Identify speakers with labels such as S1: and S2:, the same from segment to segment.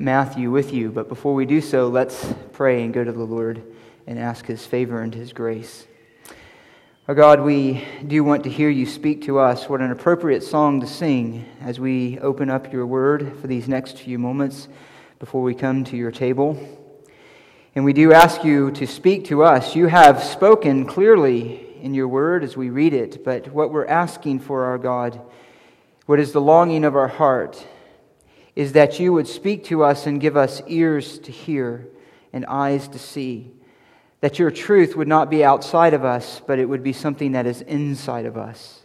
S1: Matthew with you, but before we do so, let's pray and go to the Lord and ask His favor and His grace. Our God, we do want to hear you speak to us. What an appropriate song to sing as we open up your word for these next few moments before we come to your table. And we do ask you to speak to us. You have spoken clearly in your word as we read it, but what we're asking for, our God, what is the longing of our heart, is that you would speak to us and give us ears to hear and eyes to see. That your truth would not be outside of us, but it would be something that is inside of us.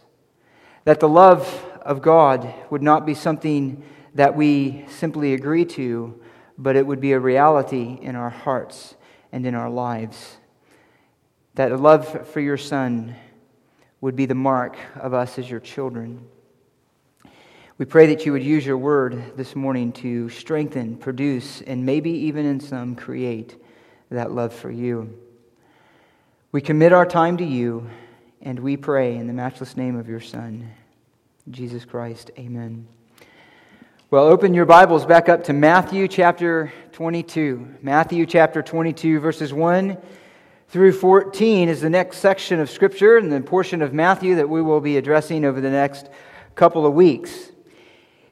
S1: That the love of God would not be something that we simply agree to, but it would be a reality in our hearts and in our lives. That a love for your Son would be the mark of us as your children. We pray that you would use your word this morning to strengthen, produce, and maybe even in some create that love for you. We commit our time to you, and we pray in the matchless name of your Son, Jesus Christ. Amen. Well, open your Bibles back up to Matthew chapter 22. Matthew chapter 22, verses 1 through 14 is the next section of Scripture and the portion of Matthew that we will be addressing over the next couple of weeks.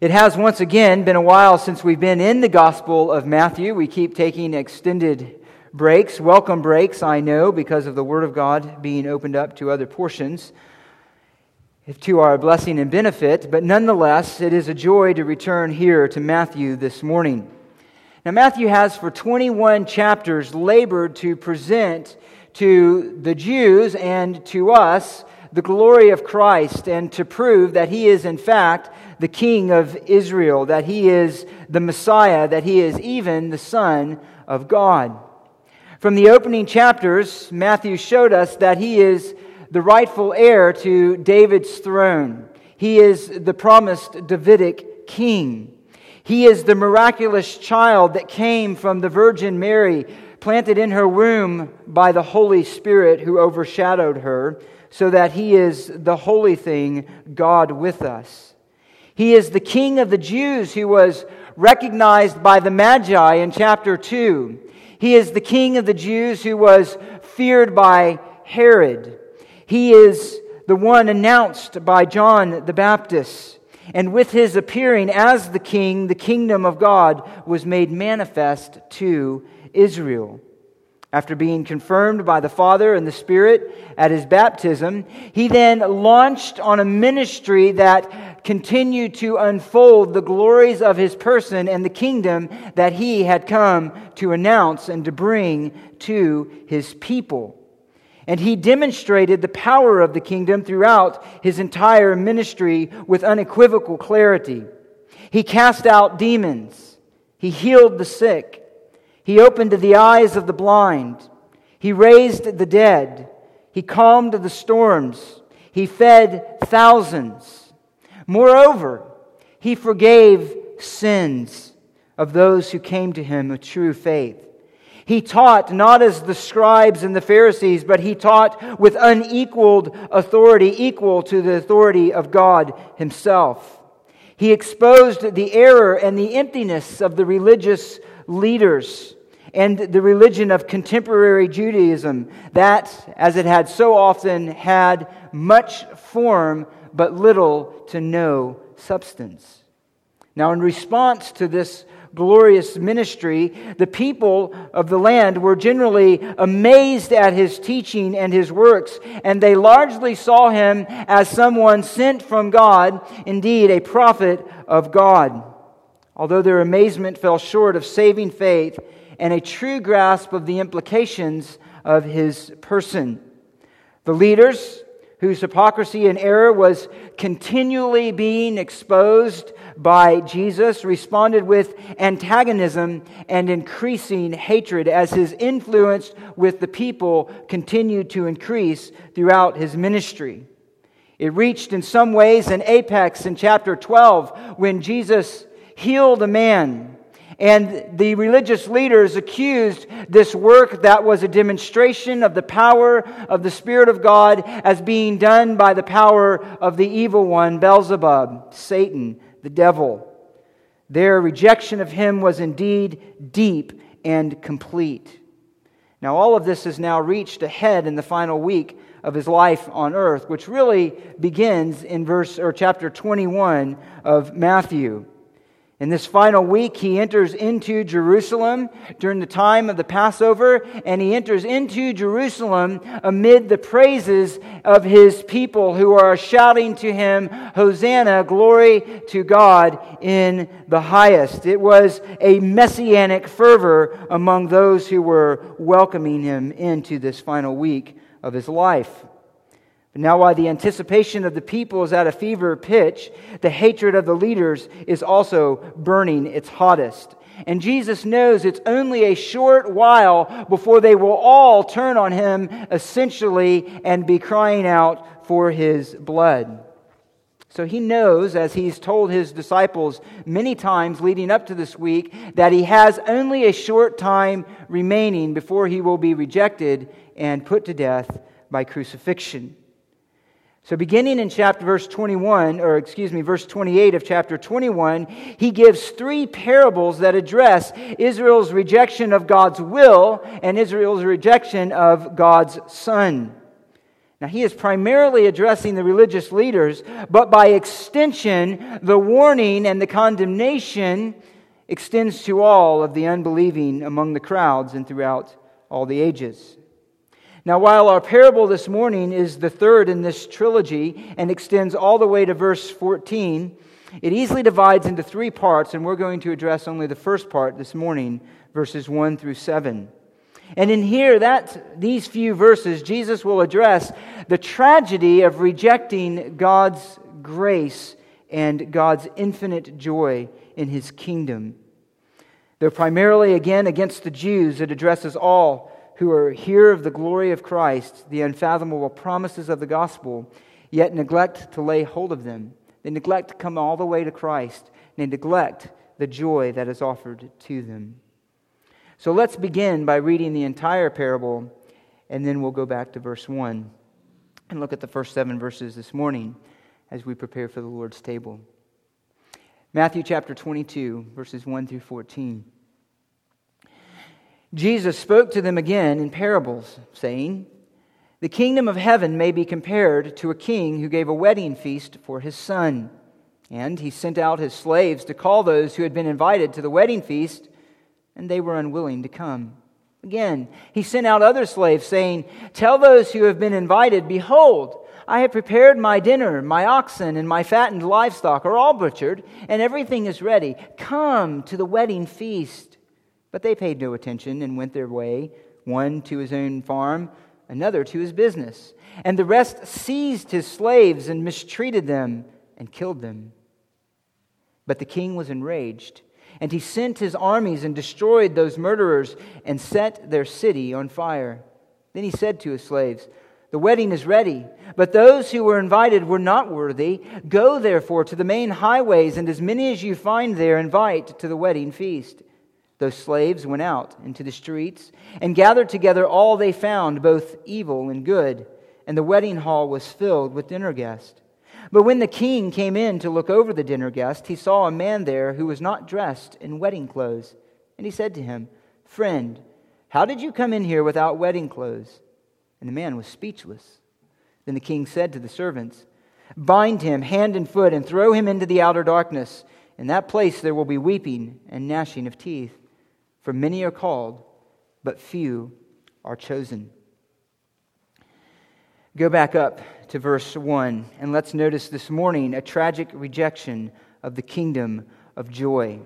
S1: It has once again been a while since we've been in the Gospel of Matthew. We keep taking extended breaks, welcome breaks, I know, because of the Word of God being opened up to other portions, to our blessing and benefit. But nonetheless, it is a joy to return here to Matthew this morning. Now, Matthew has for 21 chapters labored to present to the Jews and to us the glory of Christ and to prove that he is, in fact, the King of Israel, that he is the Messiah, that he is even the Son of God. From the opening chapters, Matthew showed us that he is the rightful heir to David's throne. He is the promised Davidic king. He is the miraculous child that came from the Virgin Mary, planted in her womb by the Holy Spirit who overshadowed her so that he is the holy thing, God with us. He is the king of the Jews who was recognized by the Magi in chapter 2. He is the king of the Jews who was feared by Herod. He is the one announced by John the Baptist. And with his appearing as the king, the kingdom of God was made manifest to Israel. After being confirmed by the Father and the Spirit at his baptism, he then launched on a ministry that continued to unfold the glories of his person and the kingdom that he had come to announce and to bring to his people. And he demonstrated the power of the kingdom throughout his entire ministry with unequivocal clarity. He cast out demons, he healed the sick. He opened the eyes of the blind. He raised the dead. He calmed the storms. He fed thousands. Moreover, he forgave sins of those who came to him with true faith. He taught not as the scribes and the Pharisees, but he taught with unequaled authority, equal to the authority of God himself. He exposed the error and the emptiness of the religious leaders and the religion of contemporary Judaism, that, as it had so often had much form but little to no substance. Now, in response to this glorious ministry, the people of the land were generally amazed at his teaching and his works, and they largely saw him as someone sent from God, indeed, a prophet of God. Although their amazement fell short of saving faith and a true grasp of the implications of his person. The leaders, whose hypocrisy and error was continually being exposed by Jesus, responded with antagonism and increasing hatred as his influence with the people continued to increase throughout his ministry. It reached in some ways an apex in chapter 12 when Jesus healed a man. And the religious leaders accused this work that was a demonstration of the power of the Spirit of God as being done by the power of the evil one, Beelzebub, Satan, the devil. Their rejection of him was indeed deep and complete. Now, all of this has now reached a head in the final week of his life on earth, which really begins in verse or chapter 21 of Matthew. In this final week, he enters into Jerusalem during the time of the Passover, and he enters into Jerusalem amid the praises of his people who are shouting to him, Hosanna, glory to God in the highest. It was a messianic fervor among those who were welcoming him into this final week of his life. But now, while the anticipation of the people is at a fever pitch, the hatred of the leaders is also burning its hottest. And Jesus knows it's only a short while before they will all turn on him essentially and be crying out for his blood. So he knows, as he's told his disciples many times leading up to this week, that he has only a short time remaining before he will be rejected and put to death by crucifixion. So, beginning in chapter verse 21, or excuse me, verse 28 of chapter 21, he gives three parables that address Israel's rejection of God's will and Israel's rejection of God's Son. Now, he is primarily addressing the religious leaders, but by extension, the warning and the condemnation extends to all of the unbelieving among the crowds and throughout all the ages. Now, while our parable this morning is the third in this trilogy and extends all the way to verse 14, it easily divides into three parts, and we're going to address only the first part this morning, verses 1 through 7. And in here, that, these few verses, Jesus will address the tragedy of rejecting God's grace and God's infinite joy in his kingdom. Though primarily, again, against the Jews, it addresses all who are hear of the glory of Christ, the unfathomable promises of the gospel, yet neglect to lay hold of them. They neglect to come all the way to Christ. They neglect the joy that is offered to them. So let's begin by reading the entire parable, and then we'll go back to verse 1 and look at the first seven verses this morning as we prepare for the Lord's table. Matthew chapter 22, verses 1 through 14. Jesus spoke to them again in parables, saying, The kingdom of heaven may be compared to a king who gave a wedding feast for his son. And he sent out his slaves to call those who had been invited to the wedding feast, and they were unwilling to come. Again, he sent out other slaves, saying, Tell those who have been invited, Behold, I have prepared my dinner, my oxen and my fattened livestock are all butchered, and everything is ready. Come to the wedding feast. But they paid no attention and went their way, one to his own farm, another to his business. And the rest seized his slaves and mistreated them and killed them. But the king was enraged, and he sent his armies and destroyed those murderers and set their city on fire. Then he said to his slaves, The wedding is ready, but those who were invited were not worthy. Go therefore to the main highways, and as many as you find there, invite to the wedding feast. Those slaves went out into the streets and gathered together all they found, both evil and good, and the wedding hall was filled with dinner guests. But when the king came in to look over the dinner guests, he saw a man there who was not dressed in wedding clothes. And he said to him, Friend, how did you come in here without wedding clothes? And the man was speechless. Then the king said to the servants, Bind him hand and foot and throw him into the outer darkness. In that place there will be weeping and gnashing of teeth. For many are called, but few are chosen. Go back up to verse 1, and let's notice this morning a tragic rejection of the kingdom of joy.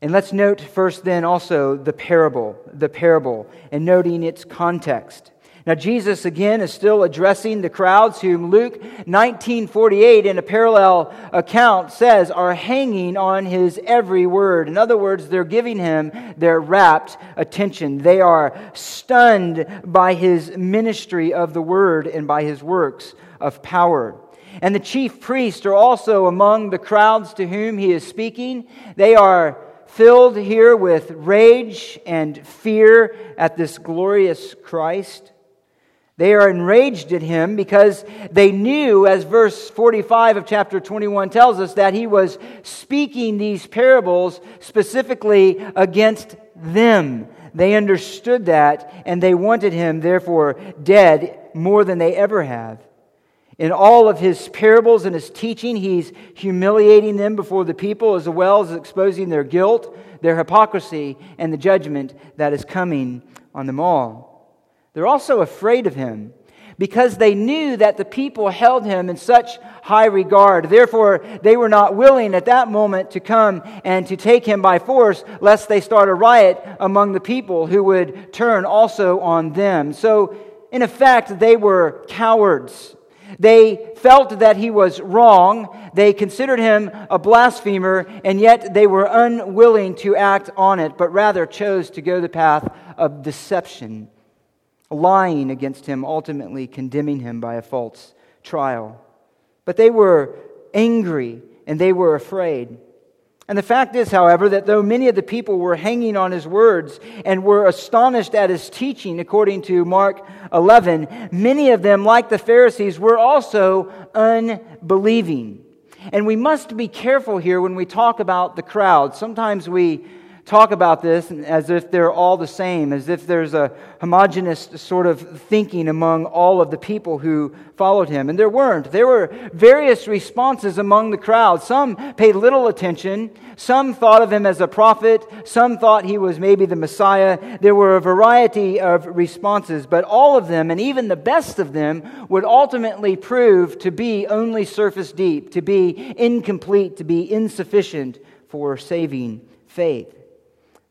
S1: And let's note first, then, also the parable, the parable, and noting its context. Now, Jesus again is still addressing the crowds whom Luke 1948, in a parallel account, says are hanging on his every word. In other words, they're giving him their rapt attention. They are stunned by his ministry of the word and by his works of power. And the chief priests are also among the crowds to whom he is speaking. They are filled here with rage and fear at this glorious Christ. They are enraged at him because they knew, as verse 45 of chapter 21 tells us, that he was speaking these parables specifically against them. They understood that, and they wanted him, therefore, dead more than they ever have. In all of his parables and his teaching, he's humiliating them before the people as well as exposing their guilt, their hypocrisy, and the judgment that is coming on them all. They're also afraid of him because they knew that the people held him in such high regard. Therefore, they were not willing at that moment to come and to take him by force, lest they start a riot among the people who would turn also on them. So, in effect, they were cowards. They felt that he was wrong. They considered him a blasphemer, and yet they were unwilling to act on it, but rather chose to go the path of deception lying against him, ultimately condemning him by a false trial. But they were angry and they were afraid. And the fact is, however, that though many of the people were hanging on his words and were astonished at his teaching, according to Mark 11, many of them, like the Pharisees, were also unbelieving. And we must be careful here when we talk about the crowd. Sometimes we talk about this as if they're all the same, as if there's a homogenous sort of thinking among all of the people who followed him. And there weren't. There were various responses among the crowd. Some paid little attention. Some thought of him as a prophet. Some thought he was maybe the Messiah. There were a variety of responses, but all of them, and even the best of them, would ultimately prove to be only surface deep, to be incomplete, to be insufficient for saving faith.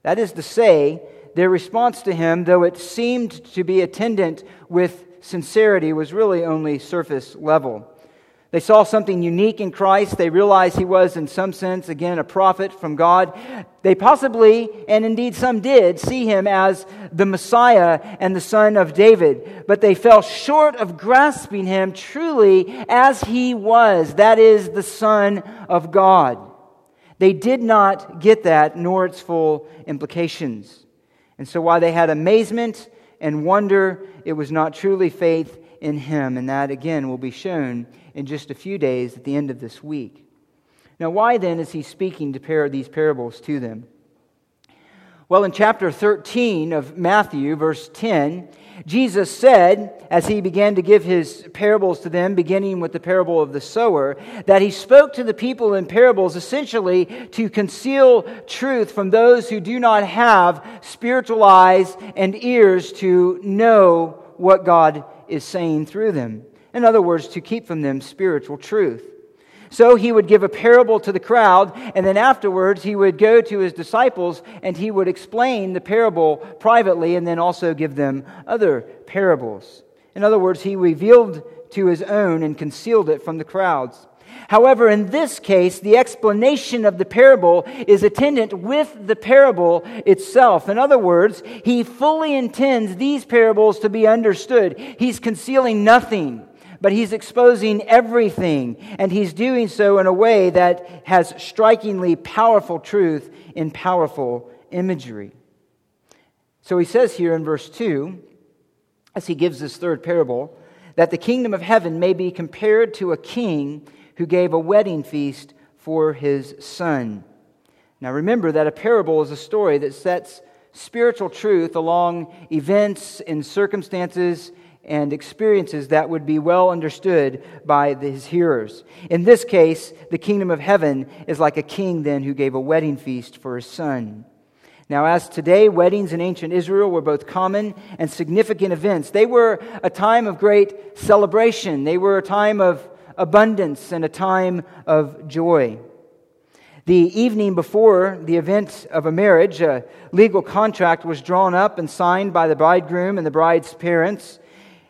S1: That is to say, their response to him, though it seemed to be attendant with sincerity, was really only surface level. They saw something unique in Christ. They realized he was, in some sense, again, a prophet from God. They possibly, and indeed some did, see him as the Messiah and the Son of David. But they fell short of grasping him truly as he was. That is, the Son of God. They did not get that, nor its full implications. And so, while they had amazement and wonder, it was not truly faith in Him. And that, again, will be shown in just a few days at the end of this week. Now, why then is He speaking to pair these parables to them? Well, in chapter 13 of Matthew, verse 10, Jesus said, as he began to give his parables to them, beginning with the parable of the sower, that he spoke to the people in parables essentially to conceal truth from those who do not have spiritual eyes and ears to know what God is saying through them. In other words, to keep from them spiritual truth. So he would give a parable to the crowd, and then afterwards he would go to his disciples and he would explain the parable privately and then also give them other parables. In other words, he revealed to his own and concealed it from the crowds. However, in this case, the explanation of the parable is attendant with the parable itself. In other words, he fully intends these parables to be understood. He's concealing nothing but he's exposing everything, and he's doing so in a way that has strikingly powerful truth in powerful imagery. So he says here in verse 2, as he gives this third parable, that the kingdom of heaven may be compared to a king who gave a wedding feast for his son. Now remember that a parable is a story that sets spiritual truth along events and circumstances and experiences that would be well understood by his hearers. In this case, the kingdom of heaven is like a king then who gave a wedding feast for his son. Now, as today, weddings in ancient Israel were both common and significant events. They were a time of great celebration, they were a time of abundance and a time of joy. The evening before the event of a marriage, a legal contract was drawn up and signed by the bridegroom and the bride's parents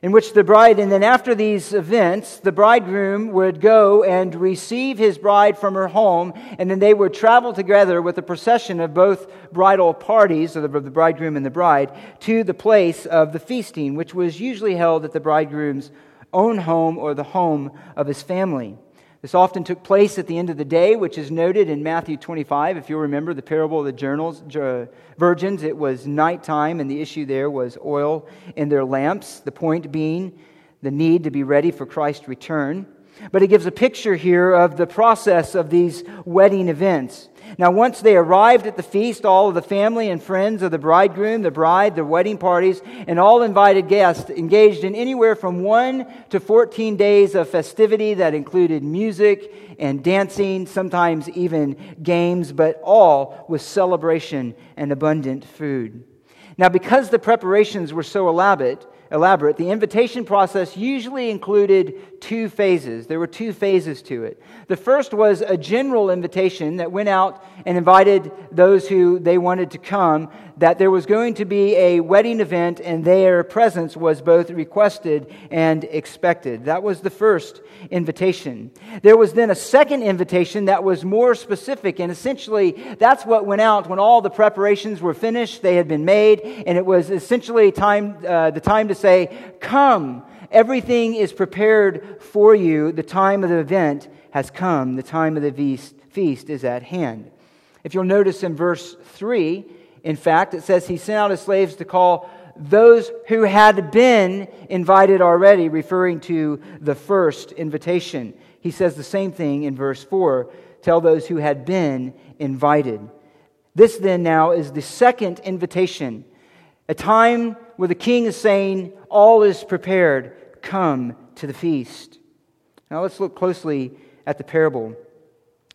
S1: in which the bride, and then after these events, the bridegroom would go and receive his bride from her home, and then they would travel together with a procession of both bridal parties, of the bridegroom and the bride, to the place of the feasting, which was usually held at the bridegroom's own home or the home of his family. This often took place at the end of the day, which is noted in Matthew 25. If you'll remember the parable of the journals, uh, virgins, it was nighttime, and the issue there was oil in their lamps. The point being the need to be ready for Christ's return. But it gives a picture here of the process of these wedding events. Now, once they arrived at the feast, all of the family and friends of the bridegroom, the bride, the wedding parties, and all invited guests engaged in anywhere from one to 14 days of festivity that included music and dancing, sometimes even games, but all with celebration and abundant food. Now, because the preparations were so elaborate, elaborate. The invitation process usually included two phases. There were two phases to it. The first was a general invitation that went out and invited those who they wanted to come, that there was going to be a wedding event and their presence was both requested and expected. That was the first invitation. There was then a second invitation that was more specific, and essentially that's what went out when all the preparations were finished, they had been made, and it was essentially time, uh, the time to say, Come, everything is prepared for you. The time of the event has come, the time of the feast, is at hand. If you'll notice in verse 3, in fact, it says he sent out his slaves to call those who had been invited already, referring to the first invitation. He says the same thing in verse 4 tell those who had been invited. This then now is the second invitation, a time where the king is saying, All is prepared, come to the feast. Now let's look closely at the parable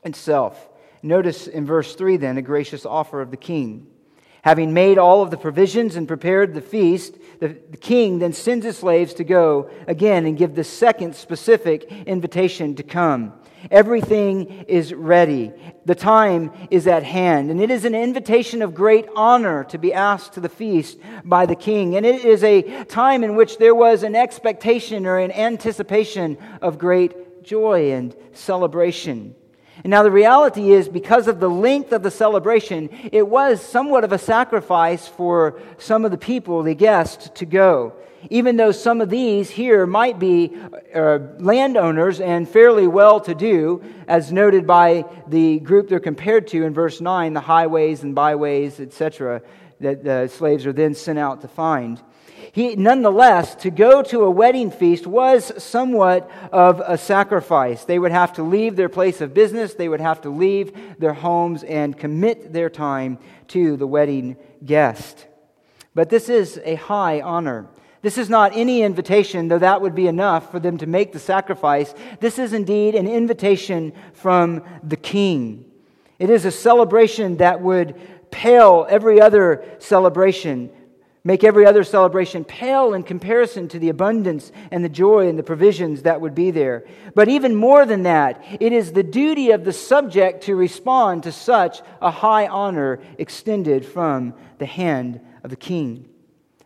S1: itself. Notice in verse 3 then a gracious offer of the king. Having made all of the provisions and prepared the feast, the, the, king then sends his slaves to go again and give the second specific invitation to come. Everything is ready. The time is at hand. And it is an invitation of great honor to be asked to the feast by the king. And it is a time in which there was an expectation or an anticipation of great joy and celebration. And now the reality is, because of the length of the celebration, it was somewhat of a sacrifice for some of the people, the guests, to go. Even though some of these here might be uh, landowners and fairly well to do, as noted by the group they're compared to in verse 9, the highways and byways, etc., that the slaves are then sent out to find. He, nonetheless, to go to a wedding feast was somewhat of a sacrifice. They would have to leave their place of business, they would have to leave their homes and commit their time to the wedding guest. But this is a high honor. This is not any invitation, though that would be enough for them to make the sacrifice. This is indeed an invitation from the king. It is a celebration that would pale every other celebration make every other celebration pale in comparison to the abundance and the joy and the provisions that would be there. But even more than that, it is the duty of the subject to respond to such a high honor extended from the hand of the king.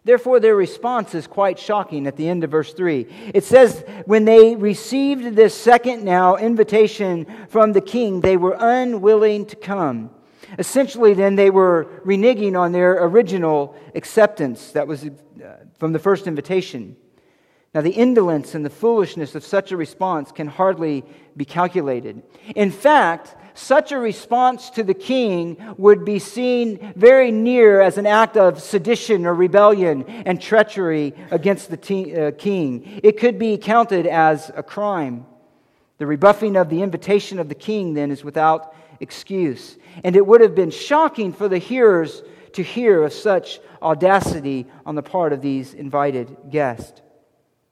S1: Therefore, their response is quite shocking at the end of verse 3. It says, When they received this second now invitation from the king, they were unwilling to come. Essentially, then, they were reneging on their original acceptance that was uh, from the first invitation. Now, the indolence and the foolishness of such a response can hardly be calculated. In fact, such a response to the king would be seen very near as an act of sedition or rebellion and treachery against the uh, king. It could be counted as a crime. The rebuffing of the invitation of the king, then, is without excuse. And it would have been shocking for the hearers to hear of such audacity on the part of these invited guests.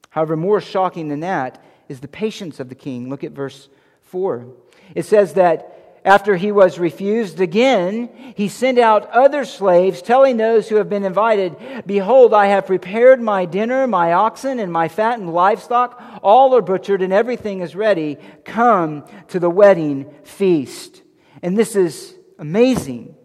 S1: However, more shocking than that is the patience of the king. Look at verse 4. It says that after he was refused again, he sent out other slaves, telling those who have been invited, Behold, I have prepared my dinner, my oxen, and my fattened livestock. All are butchered, and everything is ready. Come to the wedding feast. And this is amazing.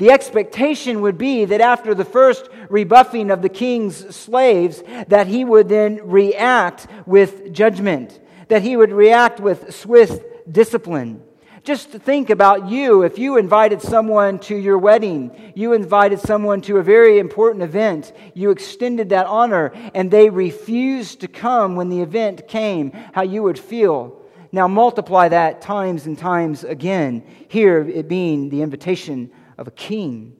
S1: The expectation would be that after the first rebuffing of the king's slaves, that he would then react with judgment, that he would react with swift discipline. Just think about you if you invited someone to your wedding, you invited someone to a very important event, you extended that honor, and they refused to come when the event came, how you would feel. Now multiply that times and times again, here it being the invitation of a king.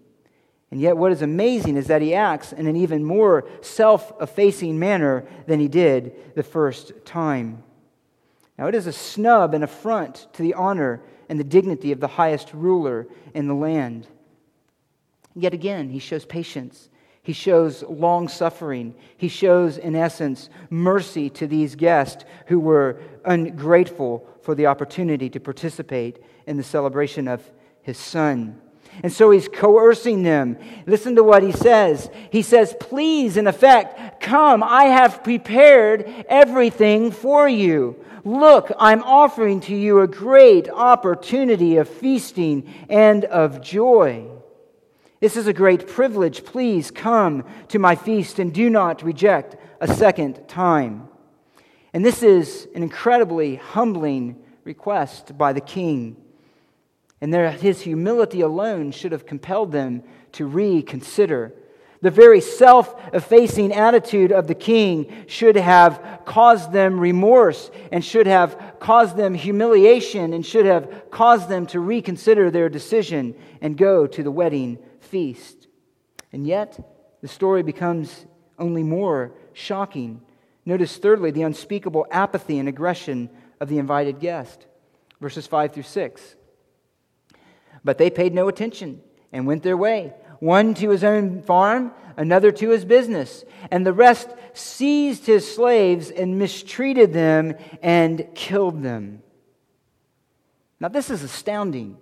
S1: And yet, what is amazing is that he acts in an even more self effacing manner than he did the first time. Now, it is a snub and affront to the honor and the dignity of the highest ruler in the land. Yet again, he shows patience. He shows long suffering. He shows, in essence, mercy to these guests who were ungrateful for the opportunity to participate in the celebration of his son. And so he's coercing them. Listen to what he says. He says, Please, in effect, come, I have prepared everything for you. Look, I'm offering to you a great opportunity of feasting and of joy. This is a great privilege. Please come to my feast and do not reject a second time. And this is an incredibly humbling request by the king. And his humility alone should have compelled them to reconsider. The very self effacing attitude of the king should have caused them remorse and should have caused them humiliation and should have caused them to reconsider their decision and go to the wedding feast. And yet, the story becomes only more shocking. Notice, thirdly, the unspeakable apathy and aggression of the invited guest. Verses 5 through 6. But they paid no attention and went their way, one to his own farm, another to his business. And the rest seized his slaves and mistreated them and killed them. Now, this is astounding.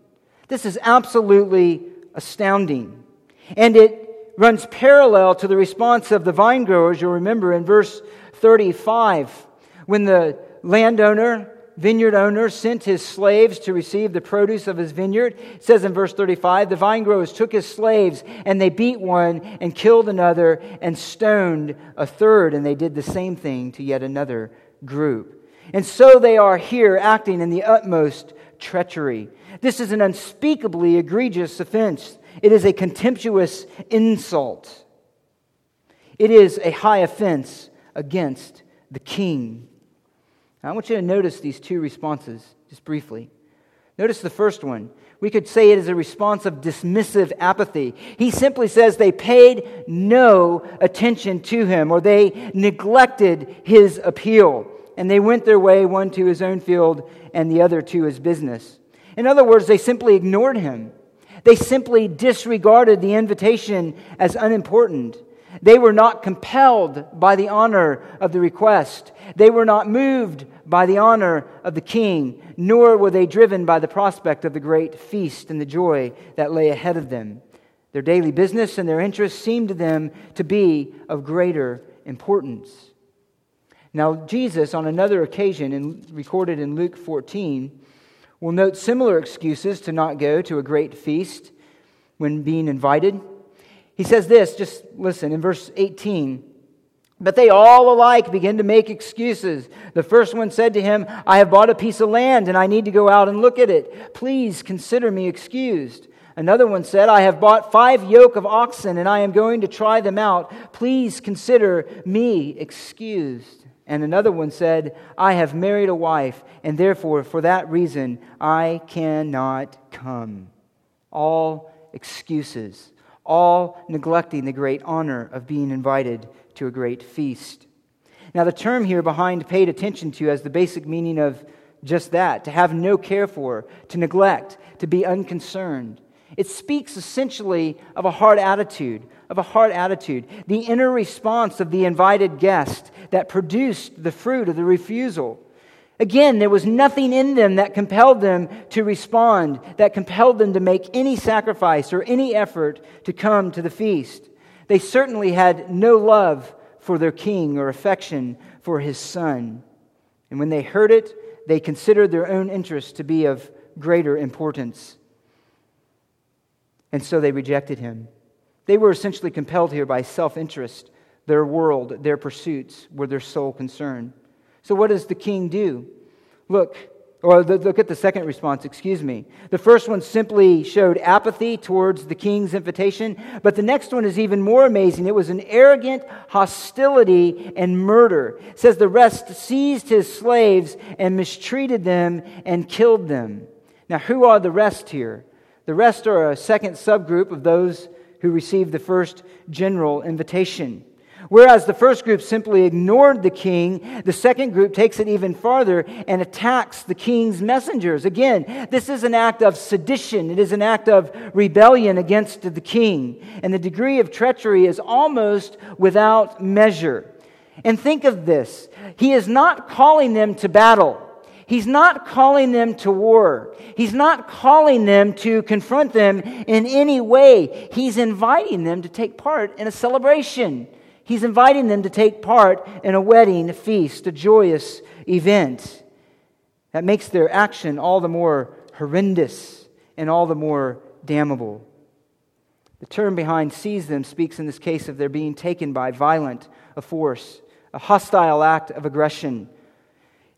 S1: This is absolutely astounding. And it runs parallel to the response of the vine growers, you'll remember in verse 35, when the landowner vineyard owner sent his slaves to receive the produce of his vineyard. It says in verse 35 the vine growers took his slaves and they beat one and killed another and stoned a third, and they did the same thing to yet another group. And so they are here acting in the utmost treachery. This is an unspeakably egregious offense. It is a contemptuous insult. It is a high offense against the king. Now, I want you to notice these two responses just briefly. Notice the first one. We could say it is a response of dismissive apathy. He simply says they paid no attention to him or they neglected his appeal and they went their way, one to his own field and the other to his business. In other words, they simply ignored him. They simply disregarded the invitation as unimportant. They were not compelled by the honor of the request. They were not moved by the honor of the king, nor were they driven by the prospect of the great feast and the joy that lay ahead of them. Their daily business and their interests seemed to them to be of greater importance. Now, Jesus, on another occasion, in, recorded in Luke 14, will note similar excuses to not go to a great feast when being invited. He says this, just listen, in verse 18. But they all alike began to make excuses. The first one said to him, I have bought a piece of land and I need to go out and look at it. Please consider me excused. Another one said, I have bought five yoke of oxen and I am going to try them out. Please consider me excused. And another one said, I have married a wife and therefore for that reason I cannot come. All excuses all neglecting the great honor of being invited to a great feast. Now, the term here behind paid attention to has the basic meaning of just that to have no care for, to neglect, to be unconcerned. It speaks essentially of a hard attitude, of a hard attitude, the inner response of the invited guest that produced the fruit of the refusal. Again, there was nothing in them that compelled them to respond, that compelled them to make any sacrifice or any effort to come to the feast. They certainly had no love for their king or affection for his son. And when they heard it, they considered their own interests to be of greater importance. And so they rejected him. They were essentially compelled here by self interest. Their world, their pursuits were their sole concern. So, what does the king do? Look, Or look at the second response, excuse me. The first one simply showed apathy towards the king's invitation, but the next one is even more amazing. It was an arrogant hostility and murder. It says the rest seized his slaves and mistreated them and killed them. Now, who are the rest here? The rest are a second subgroup of those who received the first general invitation. Whereas the first group simply ignored the king, the second group takes it even farther and attacks the king's messengers. Again, this is an act of sedition, it is an act of rebellion against the king. And the degree of treachery is almost without measure. And think of this He is not calling them to battle. He's not calling them to war. He's not calling them to confront them in any way. He's inviting them to take part in a celebration. He's inviting them to take part in a wedding, a feast, a joyous event. That makes their action all the more horrendous and all the more damnable. The term behind seize them speaks in this case of their being taken by violent a force, a hostile act of aggression.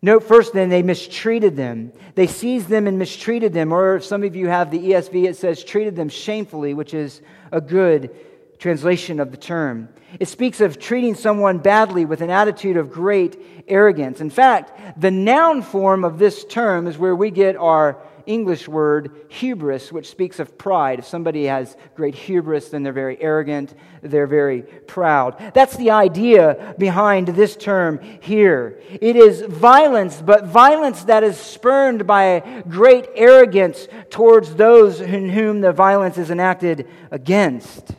S1: Note first, then, they mistreated them. They seized them and mistreated them. Or if some of you have the ESV, it says treated them shamefully, which is a good translation of the term. It speaks of treating someone badly with an attitude of great arrogance. In fact, the noun form of this term is where we get our English word hubris, which speaks of pride. If somebody has great hubris, then they're very arrogant, they're very proud. That's the idea behind this term here. It is violence, but violence that is spurned by great arrogance towards those in whom the violence is enacted against.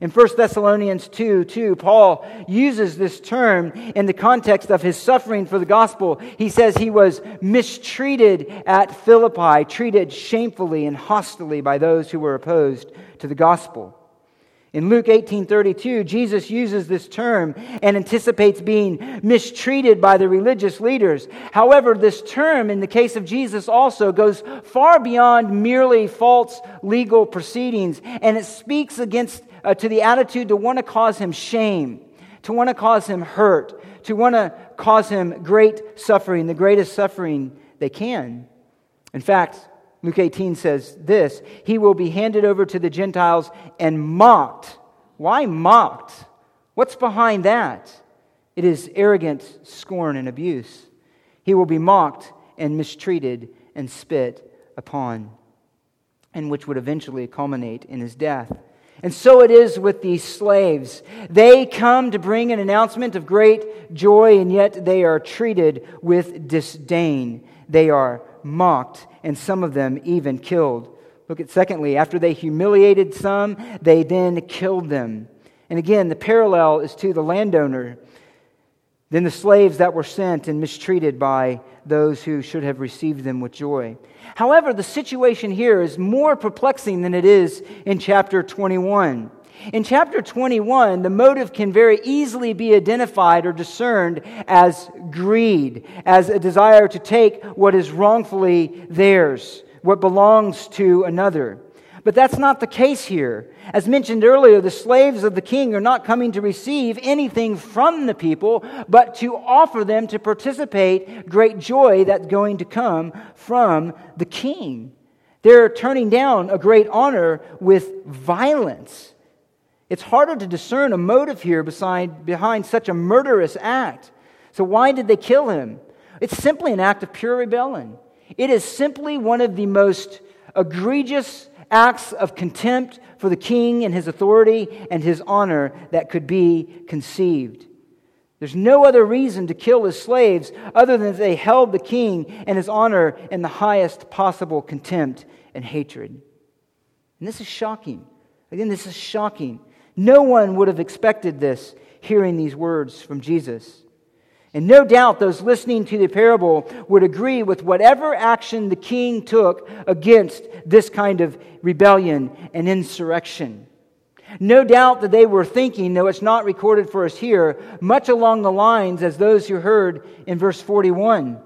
S1: In 1 Thessalonians 2 2, Paul uses this term in the context of his suffering for the gospel. He says he was mistreated at Philippi, treated shamefully and hostilely by those who were opposed to the gospel. In Luke 18:32, Jesus uses this term and anticipates being mistreated by the religious leaders. However, this term in the case of Jesus also goes far beyond merely false legal proceedings and it speaks against uh, to the attitude to want to cause him shame, to want to cause him hurt, to want to cause him great suffering, the greatest suffering they can. In fact, Luke 18 says this He will be handed over to the Gentiles and mocked. Why mocked? What's behind that? It is arrogant scorn and abuse. He will be mocked and mistreated and spit upon, and which would eventually culminate in his death. And so it is with these slaves. They come to bring an announcement of great joy, and yet they are treated with disdain. They are mocked, and some of them even killed. Look at secondly, after they humiliated some, they then killed them. And again, the parallel is to the landowner, then the slaves that were sent and mistreated by those who should have received them with joy. However, the situation here is more perplexing than it is in chapter 21. In chapter 21, the motive can very easily be identified or discerned as greed, as a desire to take what is wrongfully theirs, what belongs to another. But that's not the case here. As mentioned earlier, the slaves of the king are not coming to receive anything from the people, but to offer them to participate great joy that's going to come from the king. They're turning down a great honor with violence. It's harder to discern a motive here beside, behind such a murderous act. So, why did they kill him? It's simply an act of pure rebellion. It is simply one of the most egregious acts of contempt for the king and his authority and his honor that could be conceived. There's no other reason to kill his slaves other than that they held the king and his honor in the highest possible contempt and hatred. And this is shocking. Again, this is shocking. No one would have expected this hearing these words from Jesus. And no doubt those listening to the parable would agree with whatever action the king took against this kind of rebellion and insurrection. No doubt that they were thinking, though it's not recorded for us here, much along the lines as those who heard in verse 41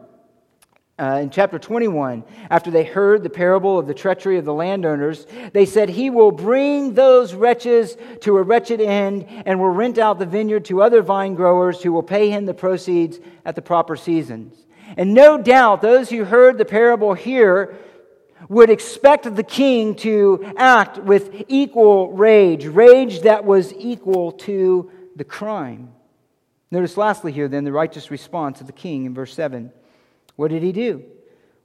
S1: uh, in chapter 21, after they heard the parable of the treachery of the landowners, they said, He will bring those wretches to a wretched end and will rent out the vineyard to other vine growers who will pay him the proceeds at the proper seasons. And no doubt those who heard the parable here would expect the king to act with equal rage, rage that was equal to the crime. Notice lastly here, then, the righteous response of the king in verse 7. What did he do?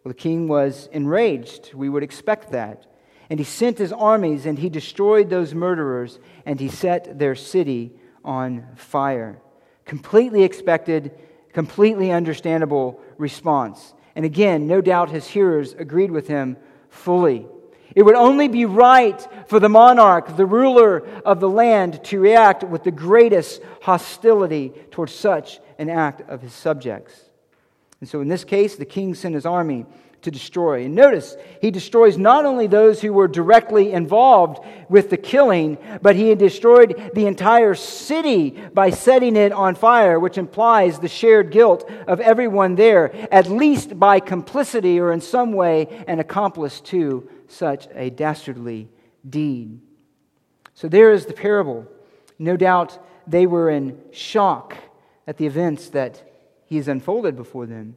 S1: Well, the king was enraged. We would expect that. And he sent his armies and he destroyed those murderers and he set their city on fire. Completely expected, completely understandable response. And again, no doubt his hearers agreed with him fully. It would only be right for the monarch, the ruler of the land, to react with the greatest hostility towards such an act of his subjects. And so in this case, the king sent his army to destroy. And notice, he destroys not only those who were directly involved with the killing, but he destroyed the entire city by setting it on fire, which implies the shared guilt of everyone there, at least by complicity or in some way an accomplice to such a dastardly deed. So there is the parable. No doubt they were in shock at the events that he has unfolded before them.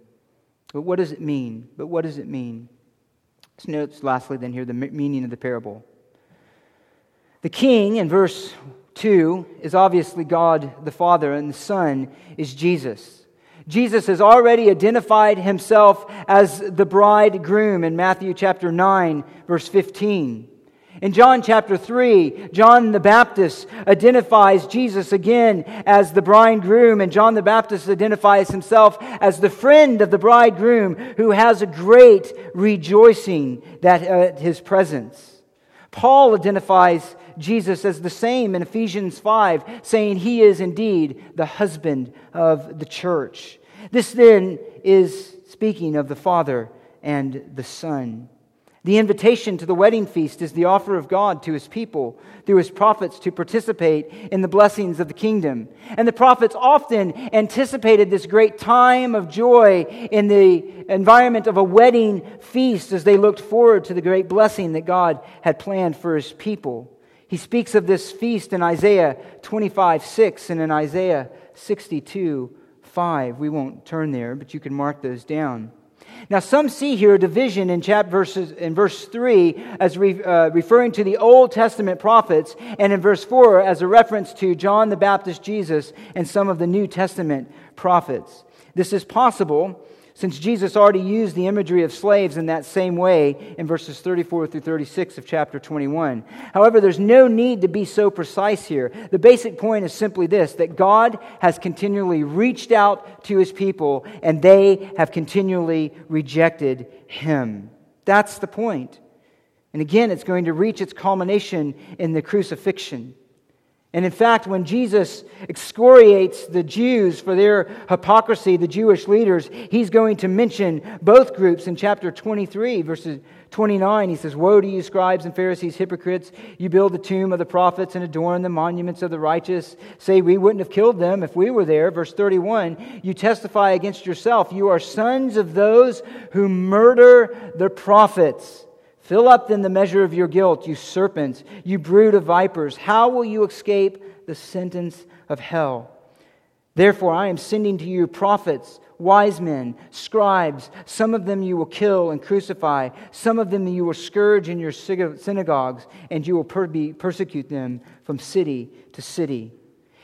S1: But what does it mean? But what does it mean? Let's note lastly, then, here the meaning of the parable. The king in verse 2 is obviously God the Father, and the Son is Jesus. Jesus has already identified himself as the bridegroom in Matthew chapter 9, verse 15. In John chapter 3, John the Baptist identifies Jesus again as the bridegroom, and John the Baptist identifies himself as the friend of the bridegroom who has a great rejoicing at uh, his presence. Paul identifies Jesus as the same in Ephesians 5, saying he is indeed the husband of the church. This then is speaking of the Father and the Son. The invitation to the wedding feast is the offer of God to his people through his prophets to participate in the blessings of the kingdom. And the prophets often anticipated this great time of joy in the environment of a wedding feast as they looked forward to the great blessing that God had planned for his people. He speaks of this feast in Isaiah 25 6 and in Isaiah 62 5. We won't turn there, but you can mark those down. Now, some see here a division in, chapter verses, in verse 3 as re, uh, referring to the Old Testament prophets, and in verse 4 as a reference to John the Baptist, Jesus, and some of the New Testament prophets. This is possible since Jesus already used the imagery of slaves in that same way in verses 34 through 36 of chapter 21. However, there's no need to be so precise here. The basic point is simply this that God has continually reached out to his people, and they have continually rejected him. That's the point. And again, it's going to reach its culmination in the crucifixion. And in fact, when Jesus excoriates the Jews for their hypocrisy, the Jewish leaders, he's going to mention both groups in chapter 23, verses 29. He says, Woe to you, scribes and Pharisees, hypocrites! You build the tomb of the prophets and adorn the monuments of the righteous. Say, We wouldn't have killed them if we were there. Verse 31 You testify against yourself. You are sons of those who murder the prophets. Fill up then the measure of your guilt, you serpents, you brood of vipers. How will you escape the sentence of hell? Therefore, I am sending to you prophets, wise men, scribes. Some of them you will kill and crucify. Some of them you will scourge in your synagogues, and you will per- persecute them from city to city.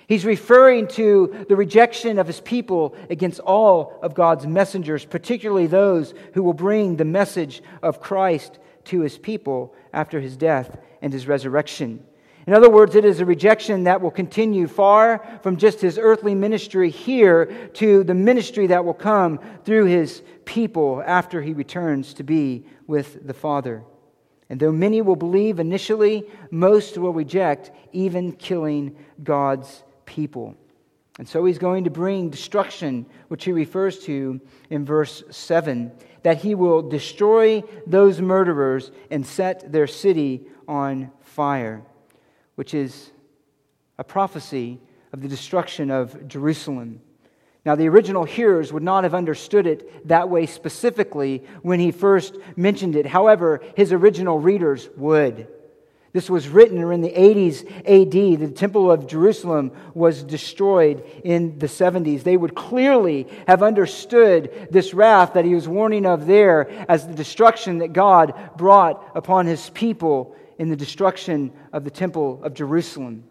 S1: He's referring to the rejection of his people against all of God's messengers, particularly those who will bring the message of Christ to his people after his death and his resurrection. In other words, it is a rejection that will continue far from just his earthly ministry here to the ministry that will come through his people after he returns to be with the Father. And though many will believe initially, most will reject, even killing God's people. And so he's going to bring destruction, which he refers to in verse 7 that he will destroy those murderers and set their city on fire, which is a prophecy of the destruction of Jerusalem. Now, the original hearers would not have understood it that way specifically when he first mentioned it. However, his original readers would. This was written in the 80s AD. The Temple of Jerusalem was destroyed in the 70s. They would clearly have understood this wrath that he was warning of there as the destruction that God brought upon his people in the destruction of the Temple of Jerusalem.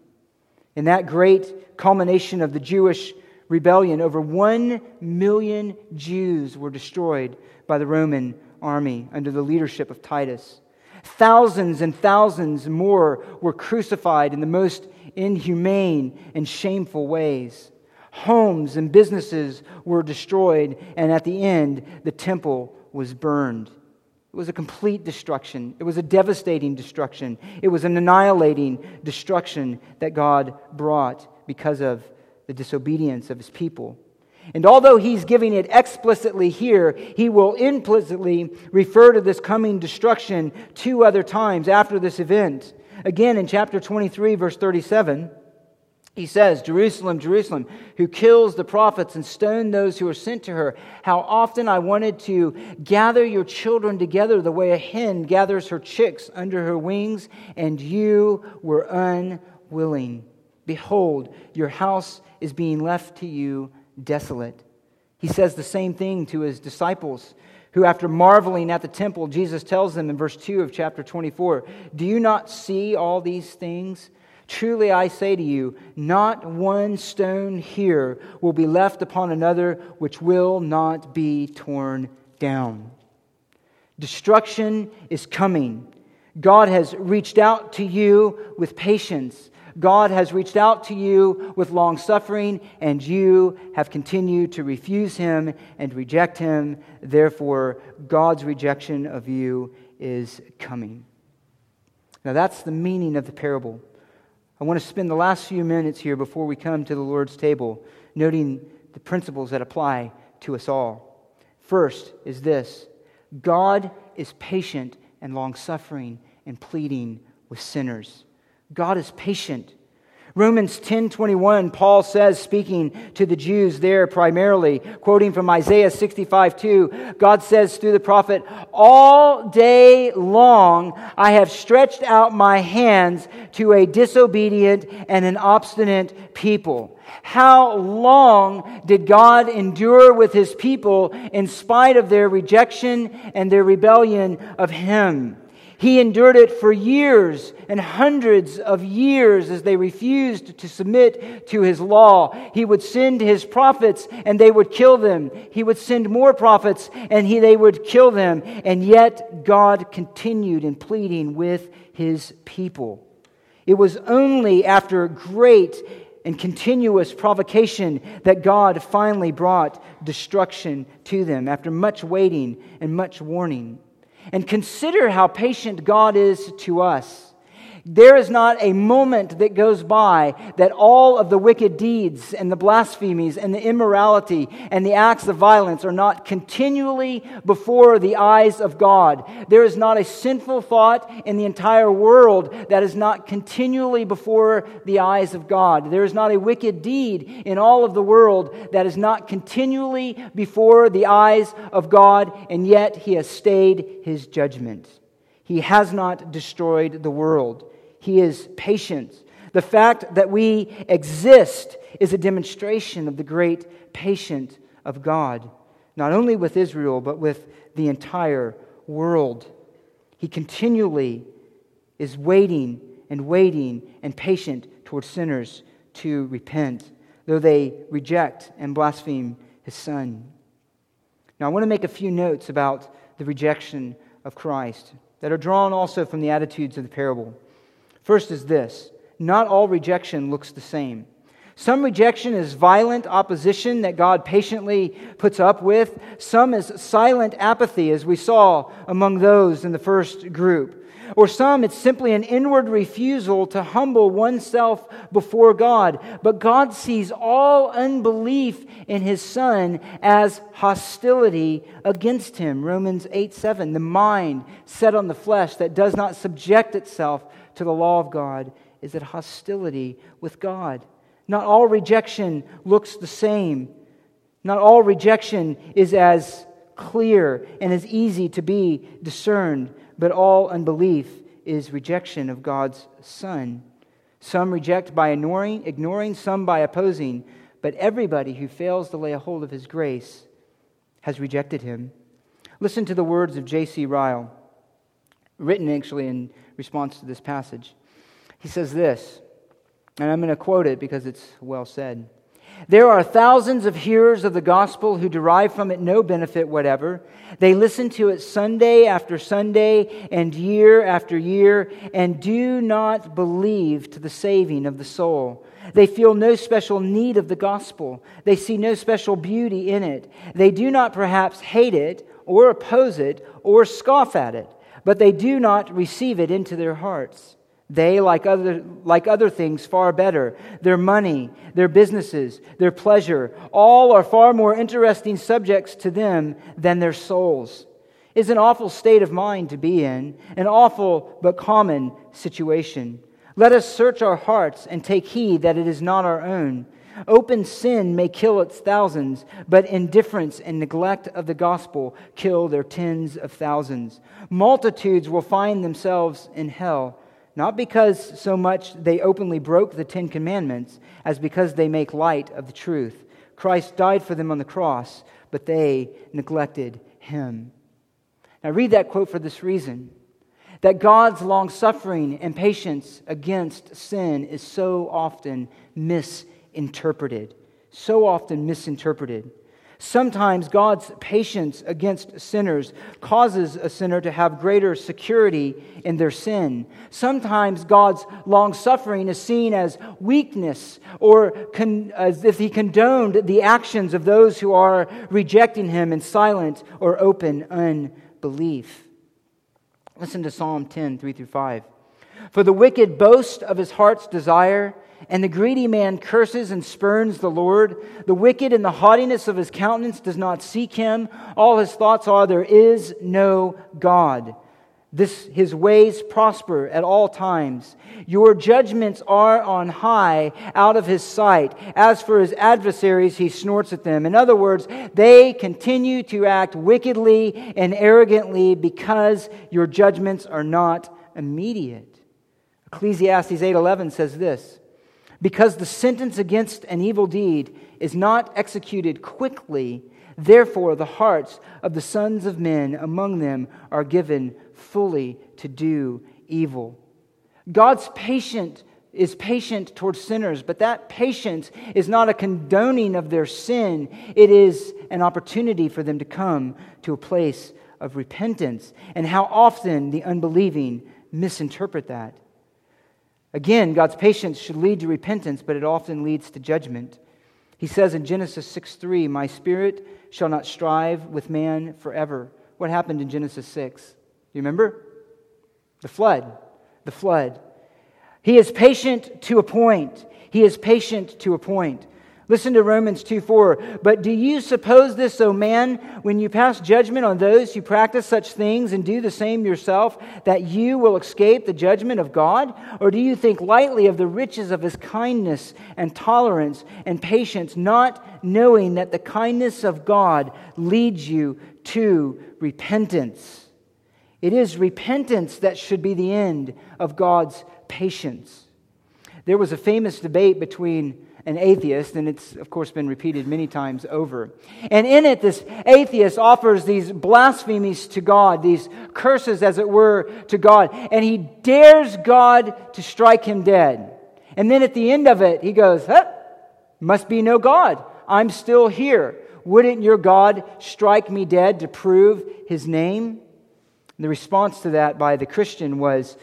S1: In that great culmination of the Jewish rebellion, over one million Jews were destroyed by the Roman army under the leadership of Titus. Thousands and thousands more were crucified in the most inhumane and shameful ways. Homes and businesses were destroyed, and at the end, the temple was burned. It was a complete destruction. It was a devastating destruction. It was an annihilating destruction that God brought because of the disobedience of his people. And although he's giving it explicitly here, he will implicitly refer to this coming destruction two other times after this event. Again, in chapter 23, verse 37, he says, Jerusalem, Jerusalem, who kills the prophets and stone those who are sent to her. How often I wanted to gather your children together the way a hen gathers her chicks under her wings, and you were unwilling. Behold, your house is being left to you desolate. He says the same thing to his disciples, who, after marveling at the temple, Jesus tells them in verse 2 of chapter 24 Do you not see all these things? Truly I say to you, not one stone here will be left upon another which will not be torn down. Destruction is coming. God has reached out to you with patience God has reached out to you with long suffering, and you have continued to refuse him and reject him. Therefore, God's rejection of you is coming. Now, that's the meaning of the parable. I want to spend the last few minutes here before we come to the Lord's table noting the principles that apply to us all. First is this God is patient and long suffering and pleading with sinners. God is patient. Romans 10:21 Paul says speaking to the Jews there primarily quoting from Isaiah 65:2 God says through the prophet all day long I have stretched out my hands to a disobedient and an obstinate people how long did God endure with his people in spite of their rejection and their rebellion of him he endured it for years and hundreds of years as they refused to submit to his law. He would send his prophets and they would kill them. He would send more prophets and he, they would kill them. And yet God continued in pleading with his people. It was only after great and continuous provocation that God finally brought destruction to them after much waiting and much warning. And consider how patient God is to us. There is not a moment that goes by that all of the wicked deeds and the blasphemies and the immorality and the acts of violence are not continually before the eyes of God. There is not a sinful thought in the entire world that is not continually before the eyes of God. There is not a wicked deed in all of the world that is not continually before the eyes of God, and yet He has stayed His judgment. He has not destroyed the world. He is patient. The fact that we exist is a demonstration of the great patience of God, not only with Israel, but with the entire world. He continually is waiting and waiting and patient towards sinners to repent, though they reject and blaspheme his Son. Now, I want to make a few notes about the rejection of Christ that are drawn also from the attitudes of the parable. First is this not all rejection looks the same. Some rejection is violent opposition that God patiently puts up with. Some is silent apathy, as we saw among those in the first group. Or some, it's simply an inward refusal to humble oneself before God. But God sees all unbelief in his Son as hostility against him. Romans 8 7. The mind set on the flesh that does not subject itself to the law of God is at hostility with God. Not all rejection looks the same. Not all rejection is as clear and as easy to be discerned, but all unbelief is rejection of God's Son. Some reject by ignoring, ignoring, some by opposing, but everybody who fails to lay a hold of his grace has rejected him. Listen to the words of J.C. Ryle, written actually in response to this passage. He says this, and I'm going to quote it because it's well said. There are thousands of hearers of the gospel who derive from it no benefit whatever. They listen to it Sunday after Sunday and year after year and do not believe to the saving of the soul. They feel no special need of the gospel. They see no special beauty in it. They do not perhaps hate it or oppose it or scoff at it, but they do not receive it into their hearts. They, like other, like other things, far better. Their money, their businesses, their pleasure, all are far more interesting subjects to them than their souls. It's an awful state of mind to be in, an awful but common situation. Let us search our hearts and take heed that it is not our own. Open sin may kill its thousands, but indifference and neglect of the gospel kill their tens of thousands. Multitudes will find themselves in hell not because so much they openly broke the Ten Commandments, as because they make light of the truth. Christ died for them on the cross, but they neglected him. Now, read that quote for this reason that God's long suffering and patience against sin is so often misinterpreted. Interpreted, so often misinterpreted. Sometimes God's patience against sinners causes a sinner to have greater security in their sin. Sometimes God's long suffering is seen as weakness or con- as if he condoned the actions of those who are rejecting him in silent or open unbelief. Listen to Psalm 10, 3 through 5. For the wicked boast of his heart's desire and the greedy man curses and spurns the Lord. The wicked in the haughtiness of his countenance does not seek him. All his thoughts are, There is no God. This, his ways prosper at all times. Your judgments are on high out of his sight. As for his adversaries, he snorts at them. In other words, they continue to act wickedly and arrogantly because your judgments are not immediate. Ecclesiastes 8:11 says this: because the sentence against an evil deed is not executed quickly, therefore the hearts of the sons of men among them are given fully to do evil. God's patient is patient towards sinners, but that patience is not a condoning of their sin. It is an opportunity for them to come to a place of repentance. And how often the unbelieving misinterpret that. Again, God's patience should lead to repentance, but it often leads to judgment. He says in Genesis 6 3, My spirit shall not strive with man forever. What happened in Genesis 6? Do you remember? The flood. The flood. He is patient to a point. He is patient to a point. Listen to Romans 2 4. But do you suppose this, O man, when you pass judgment on those who practice such things and do the same yourself, that you will escape the judgment of God? Or do you think lightly of the riches of his kindness and tolerance and patience, not knowing that the kindness of God leads you to repentance? It is repentance that should be the end of God's patience. There was a famous debate between an atheist, and it's, of course, been repeated many times over. And in it, this atheist offers these blasphemies to God, these curses, as it were, to God, and he dares God to strike him dead. And then at the end of it, he goes, huh, must be no God. I'm still here. Wouldn't your God strike me dead to prove his name? And the response to that by the Christian was,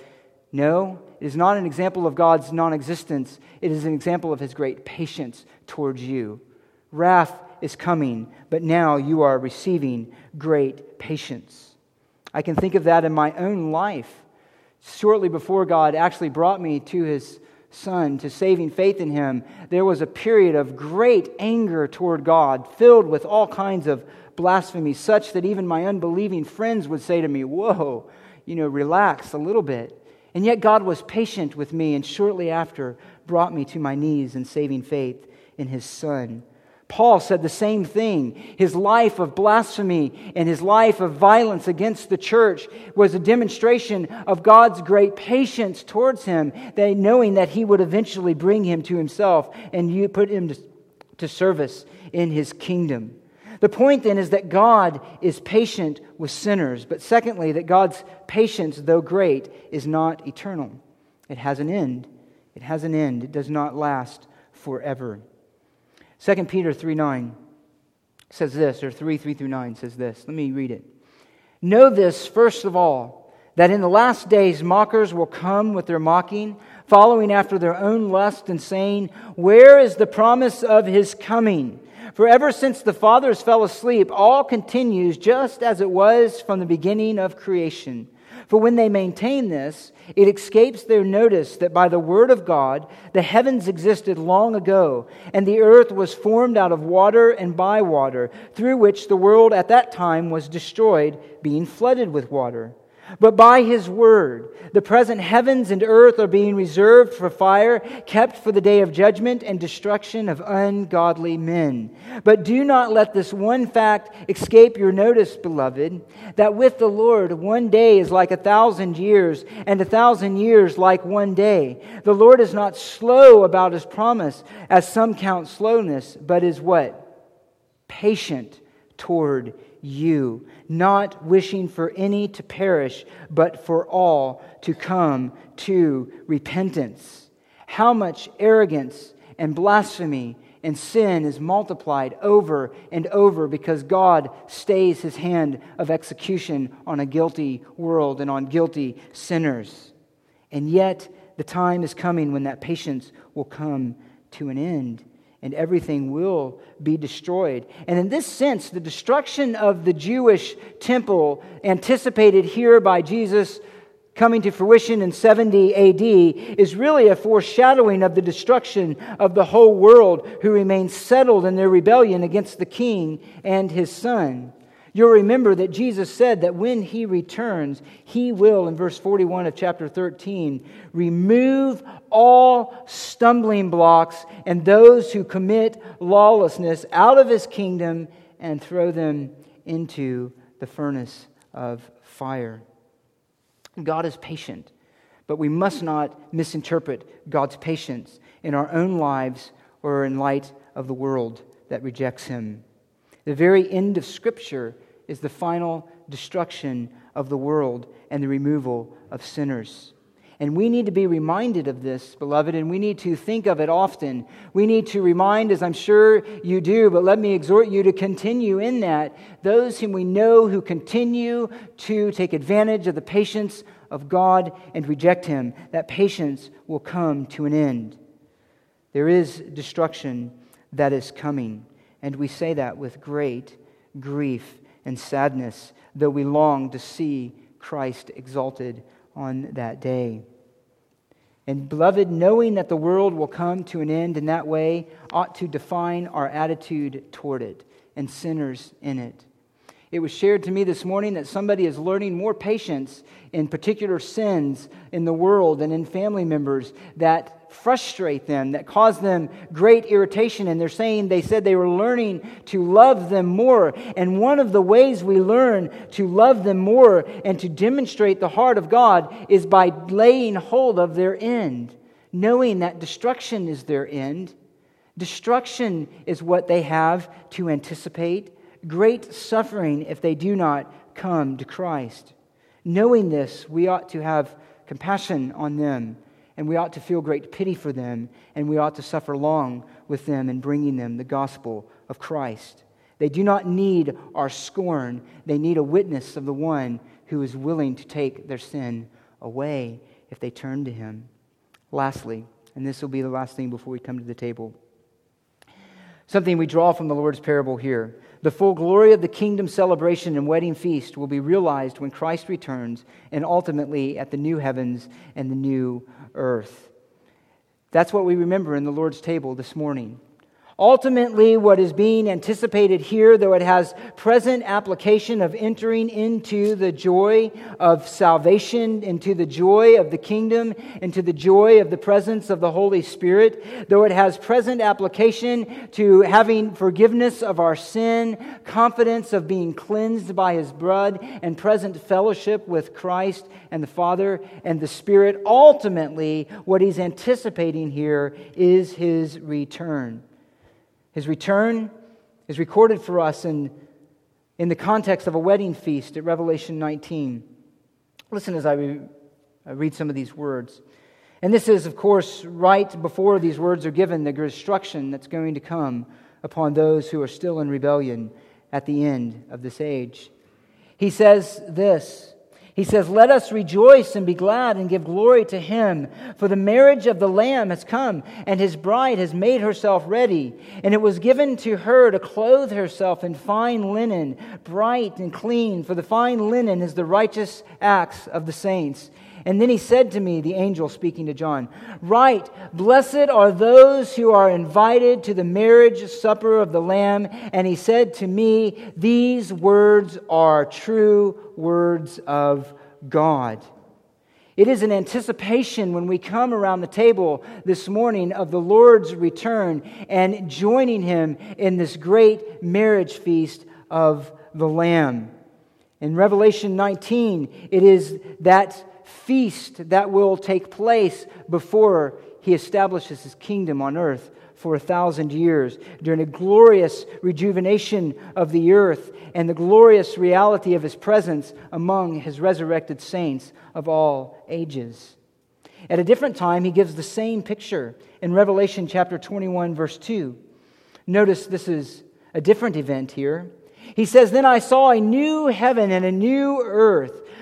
S1: no, it is not an example of God's non existence, it is an example of his great patience towards you. Wrath is coming, but now you are receiving great patience. I can think of that in my own life. Shortly before God actually brought me to his son, to saving faith in him, there was a period of great anger toward God, filled with all kinds of blasphemy, such that even my unbelieving friends would say to me, Whoa, you know, relax a little bit. And yet God was patient with me and shortly after brought me to my knees in saving faith in his Son. Paul said the same thing. His life of blasphemy and his life of violence against the church was a demonstration of God's great patience towards him, that knowing that he would eventually bring him to himself and put him to, to service in his kingdom. The point then is that God is patient with sinners, but secondly, that God's patience, though great, is not eternal. It has an end. It has an end. It does not last forever. 2 Peter 3 9 says this, or 3 3 through 9 says this. Let me read it. Know this, first of all, that in the last days mockers will come with their mocking, following after their own lust and saying, Where is the promise of his coming? For ever since the fathers fell asleep, all continues just as it was from the beginning of creation. For when they maintain this, it escapes their notice that by the word of God the heavens existed long ago, and the earth was formed out of water and by water, through which the world at that time was destroyed, being flooded with water. But by his word, the present heavens and earth are being reserved for fire, kept for the day of judgment and destruction of ungodly men. But do not let this one fact escape your notice, beloved, that with the Lord one day is like a thousand years, and a thousand years like one day. The Lord is not slow about his promise, as some count slowness, but is what? Patient toward you, not wishing for any to perish, but for all to come to repentance. How much arrogance and blasphemy and sin is multiplied over and over because God stays his hand of execution on a guilty world and on guilty sinners. And yet, the time is coming when that patience will come to an end and everything will be destroyed. And in this sense, the destruction of the Jewish temple, anticipated here by Jesus coming to fruition in 70 AD, is really a foreshadowing of the destruction of the whole world who remain settled in their rebellion against the king and his son. You'll remember that Jesus said that when he returns, he will, in verse 41 of chapter 13, remove all stumbling blocks and those who commit lawlessness out of his kingdom and throw them into the furnace of fire. God is patient, but we must not misinterpret God's patience in our own lives or in light of the world that rejects him. The very end of Scripture is the final destruction of the world and the removal of sinners. And we need to be reminded of this, beloved, and we need to think of it often. We need to remind, as I'm sure you do, but let me exhort you to continue in that, those whom we know who continue to take advantage of the patience of God and reject Him, that patience will come to an end. There is destruction that is coming. And we say that with great grief and sadness, though we long to see Christ exalted on that day. And, beloved, knowing that the world will come to an end in that way ought to define our attitude toward it and sinners in it. It was shared to me this morning that somebody is learning more patience in particular sins in the world and in family members that frustrate them, that cause them great irritation. And they're saying they said they were learning to love them more. And one of the ways we learn to love them more and to demonstrate the heart of God is by laying hold of their end, knowing that destruction is their end. Destruction is what they have to anticipate great suffering if they do not come to Christ. Knowing this, we ought to have compassion on them, and we ought to feel great pity for them, and we ought to suffer long with them in bringing them the gospel of Christ. They do not need our scorn, they need a witness of the one who is willing to take their sin away if they turn to him. Lastly, and this will be the last thing before we come to the table, something we draw from the Lord's parable here. The full glory of the kingdom celebration and wedding feast will be realized when Christ returns and ultimately at the new heavens and the new earth. That's what we remember in the Lord's table this morning. Ultimately, what is being anticipated here, though it has present application of entering into the joy of salvation, into the joy of the kingdom, into the joy of the presence of the Holy Spirit, though it has present application to having forgiveness of our sin, confidence of being cleansed by his blood, and present fellowship with Christ and the Father and the Spirit, ultimately, what he's anticipating here is his return. His return is recorded for us in, in the context of a wedding feast at Revelation 19. Listen as I, re, I read some of these words. And this is, of course, right before these words are given, the destruction that's going to come upon those who are still in rebellion at the end of this age. He says this he says, Let us rejoice and be glad and give glory to him, for the marriage of the Lamb has come, and his bride has made herself ready. And it was given to her to clothe herself in fine linen, bright and clean, for the fine linen is the righteous acts of the saints. And then he said to me, the angel speaking to John, Write, blessed are those who are invited to the marriage supper of the Lamb. And he said to me, These words are true words of God. It is an anticipation when we come around the table this morning of the Lord's return and joining him in this great marriage feast of the Lamb. In Revelation 19, it is that feast that will take place before he establishes his kingdom on earth for a thousand years, during a glorious rejuvenation of the earth and the glorious reality of his presence among his resurrected saints of all ages. At a different time, he gives the same picture in Revelation chapter 21, verse 2. Notice this is a different event here. He says, Then I saw a new heaven and a new earth.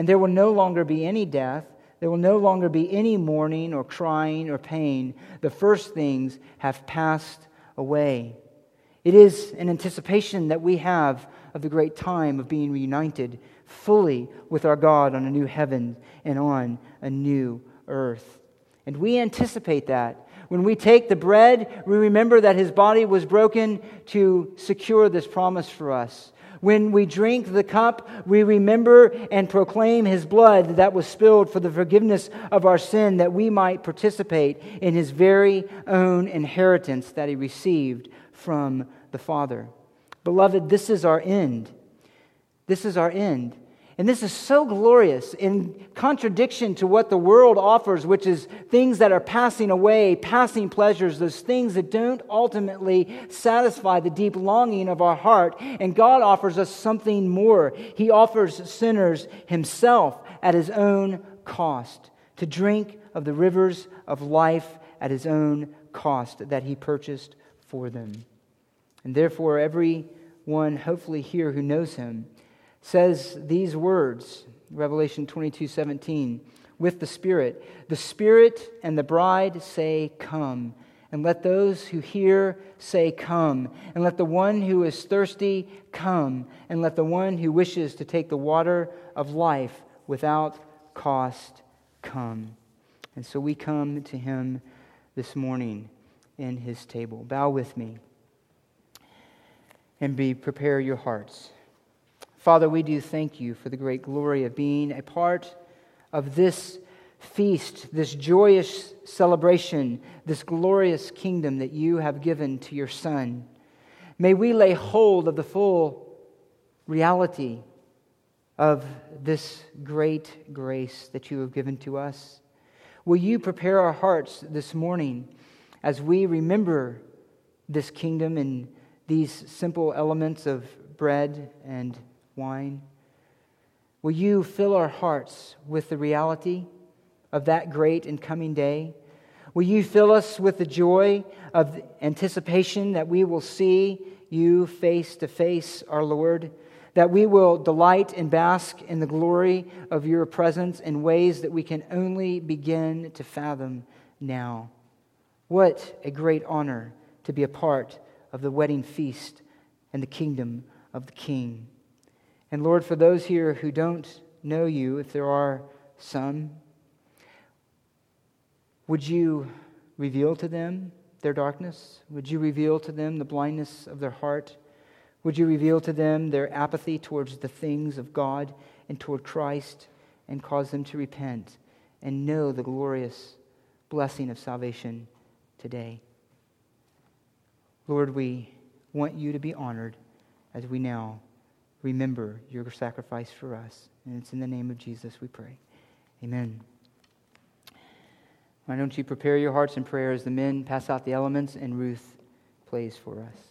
S1: and there will no longer be any death. There will no longer be any mourning or crying or pain. The first things have passed away. It is an anticipation that we have of the great time of being reunited fully with our God on a new heaven and on a new earth. And we anticipate that. When we take the bread, we remember that his body was broken to secure this promise for us. When we drink the cup, we remember and proclaim his blood that was spilled for the forgiveness of our sin, that we might participate in his very own inheritance that he received from the Father. Beloved, this is our end. This is our end. And this is so glorious in contradiction to what the world offers, which is things that are passing away, passing pleasures, those things that don't ultimately satisfy the deep longing of our heart. And God offers us something more. He offers sinners Himself at His own cost to drink of the rivers of life at His own cost that He purchased for them. And therefore, everyone, hopefully, here who knows Him, says these words, Revelation 22 17, with the Spirit. The Spirit and the bride say, Come. And let those who hear say, Come. And let the one who is thirsty come. And let the one who wishes to take the water of life without cost come. And so we come to him this morning in his table. Bow with me and be prepare your hearts. Father, we do thank you for the great glory of being a part of this feast, this joyous celebration, this glorious kingdom that you have given to your Son. May we lay hold of the full reality of this great grace that you have given to us. Will you prepare our hearts this morning as we remember this kingdom and these simple elements of bread and wine? Will you fill our hearts with the reality of that great and coming day? Will you fill us with the joy of anticipation that we will see you face to face, our Lord, that we will delight and bask in the glory of your presence in ways that we can only begin to fathom now. What a great honor to be a part of the wedding feast and the kingdom of the King. And Lord, for those here who don't know you, if there are some, would you reveal to them their darkness? Would you reveal to them the blindness of their heart? Would you reveal to them their apathy towards the things of God and toward Christ and cause them to repent and know the glorious blessing of salvation today? Lord, we want you to be honored as we now remember your sacrifice for us. And it's in the name of Jesus we pray. Amen. Why don't you prepare your hearts in prayer as the men pass out the elements and Ruth plays for us?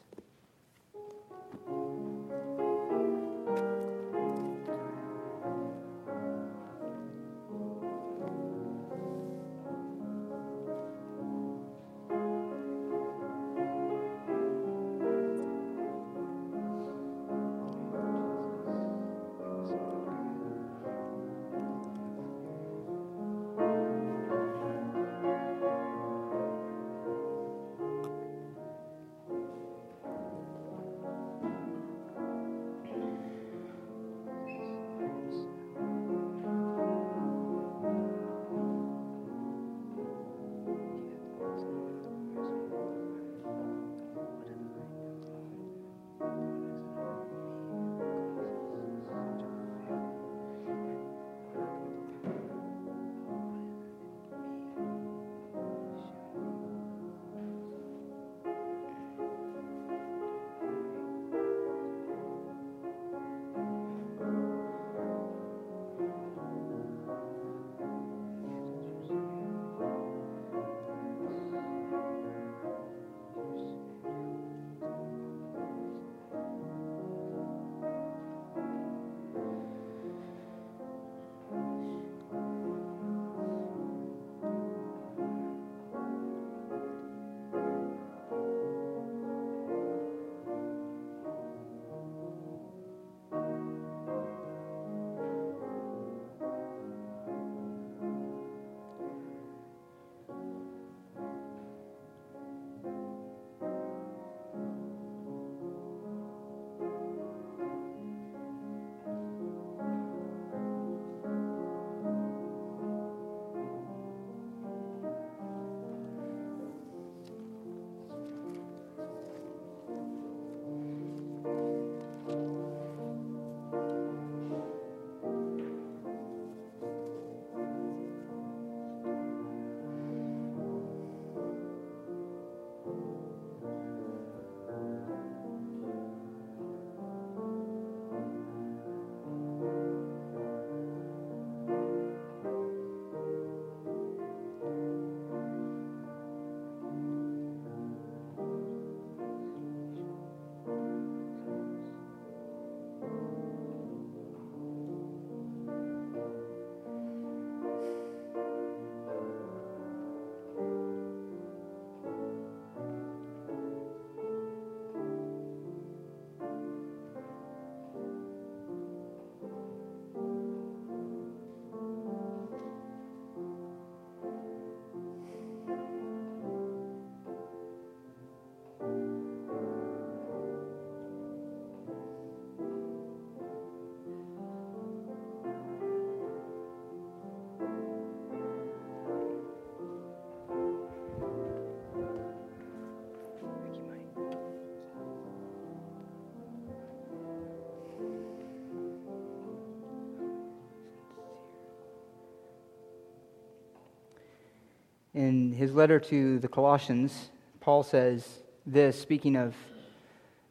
S1: In his letter to the Colossians, Paul says this, speaking of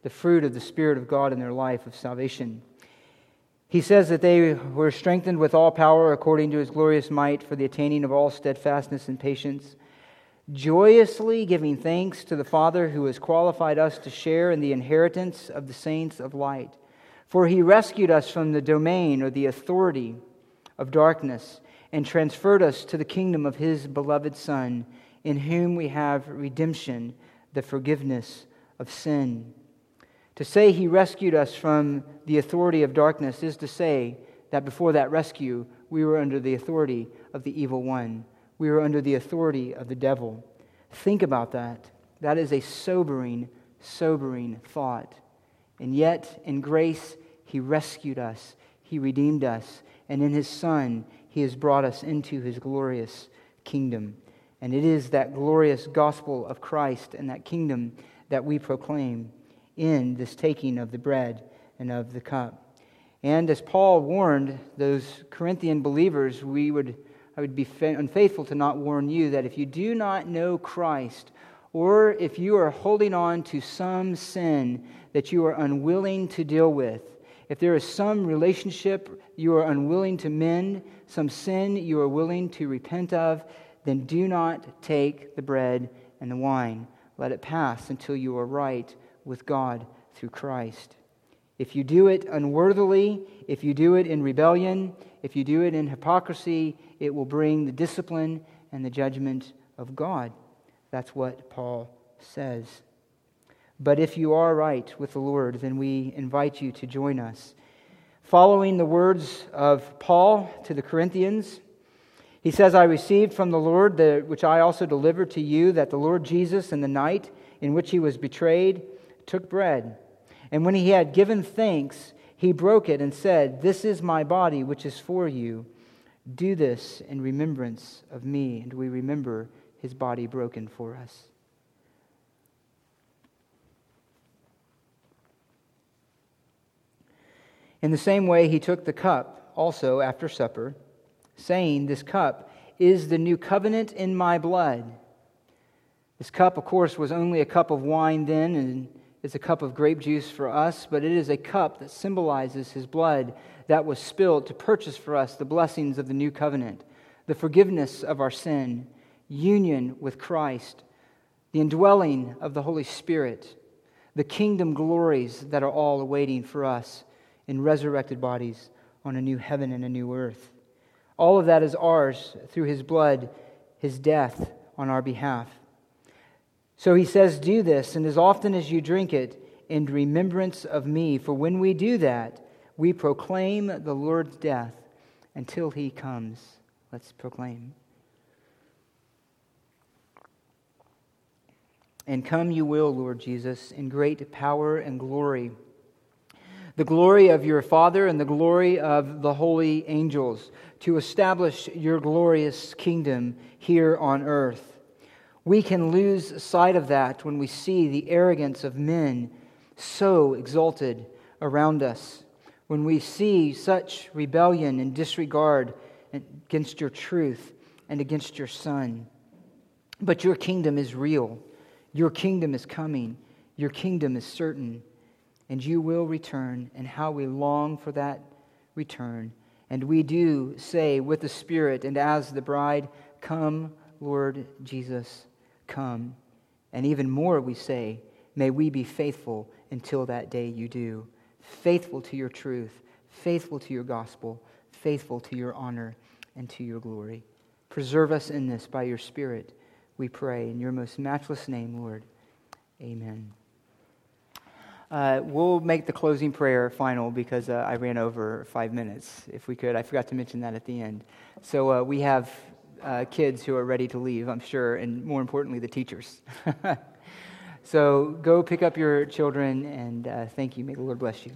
S1: the fruit of the Spirit of God in their life of salvation. He says that they were strengthened with all power according to his glorious might for the attaining of all steadfastness and patience, joyously giving thanks to the Father who has qualified us to share in the inheritance of the saints of light. For he rescued us from the domain or the authority of darkness and transferred us to the kingdom of his beloved Son, in whom we have redemption, the forgiveness of sin. To say he rescued us from the authority of darkness is to say that before that rescue, we were under the authority of the evil one. We were under the authority of the devil. Think about that. That is a sobering, sobering thought. And yet, in grace, he rescued us, he redeemed us, and in his Son, he has brought us into his glorious kingdom. And it is that glorious gospel of Christ and that kingdom that we proclaim in this taking of the bread and of the cup. And as Paul warned those Corinthian believers, we would, I would be unfaithful to not warn you that if you do not know Christ, or if you are holding on to some sin that you are unwilling to deal with, if there is some relationship you are unwilling to mend, some sin you are willing to repent of, then do not take the bread and the wine. Let it pass until you are right with God through Christ. If you do it unworthily, if you do it in rebellion, if you do it in hypocrisy, it will bring the discipline and the judgment of God. That's what Paul says. But if you are right with the Lord, then we invite you to join us. Following the words of Paul to the Corinthians, he says, I received from the Lord, the, which I also delivered to you, that the Lord Jesus, in the night in which he was betrayed, took bread. And when he had given thanks, he broke it and said, This is my body, which is for you. Do this in remembrance of me. And we remember his body broken for us. In the same way, he took the cup also after supper, saying, This cup is the new covenant in my blood. This cup, of course, was only a cup of wine then, and is a cup of grape juice for us, but it is a cup that symbolizes his blood that was spilled to purchase for us the blessings of the new covenant, the forgiveness of our sin, union with Christ, the indwelling of the Holy Spirit, the kingdom glories that are all awaiting for us in resurrected bodies on a new heaven and a new earth. All of that is ours through his blood, his death on our behalf. So he says, Do this, and as often as you drink it, in remembrance of me. For when we do that, we proclaim the Lord's death until he comes. Let's proclaim. And come you will, Lord Jesus, in great power and glory. The glory of your Father and the glory of the holy angels, to establish your glorious kingdom here on earth. We can lose sight of that when we see the arrogance of men so exalted around us, when we see such rebellion and disregard against your truth and against your Son. But your kingdom is real, your kingdom is coming, your kingdom is certain, and you will return, and how we long for that return. And we do say with the Spirit and as the bride, Come, Lord Jesus come. And even more, we say, may we be faithful until that day you do. Faithful to your truth, faithful to your gospel, faithful to your honor and to your glory. Preserve us in this by your Spirit, we pray. In your most matchless name, Lord. Amen. Uh, we'll make the closing prayer final because uh, I ran over five minutes, if we could. I forgot to mention that at the end. So uh, we have uh, kids who are ready to leave, I'm sure, and more importantly, the teachers. so go pick up your children and uh, thank you. May the Lord bless you.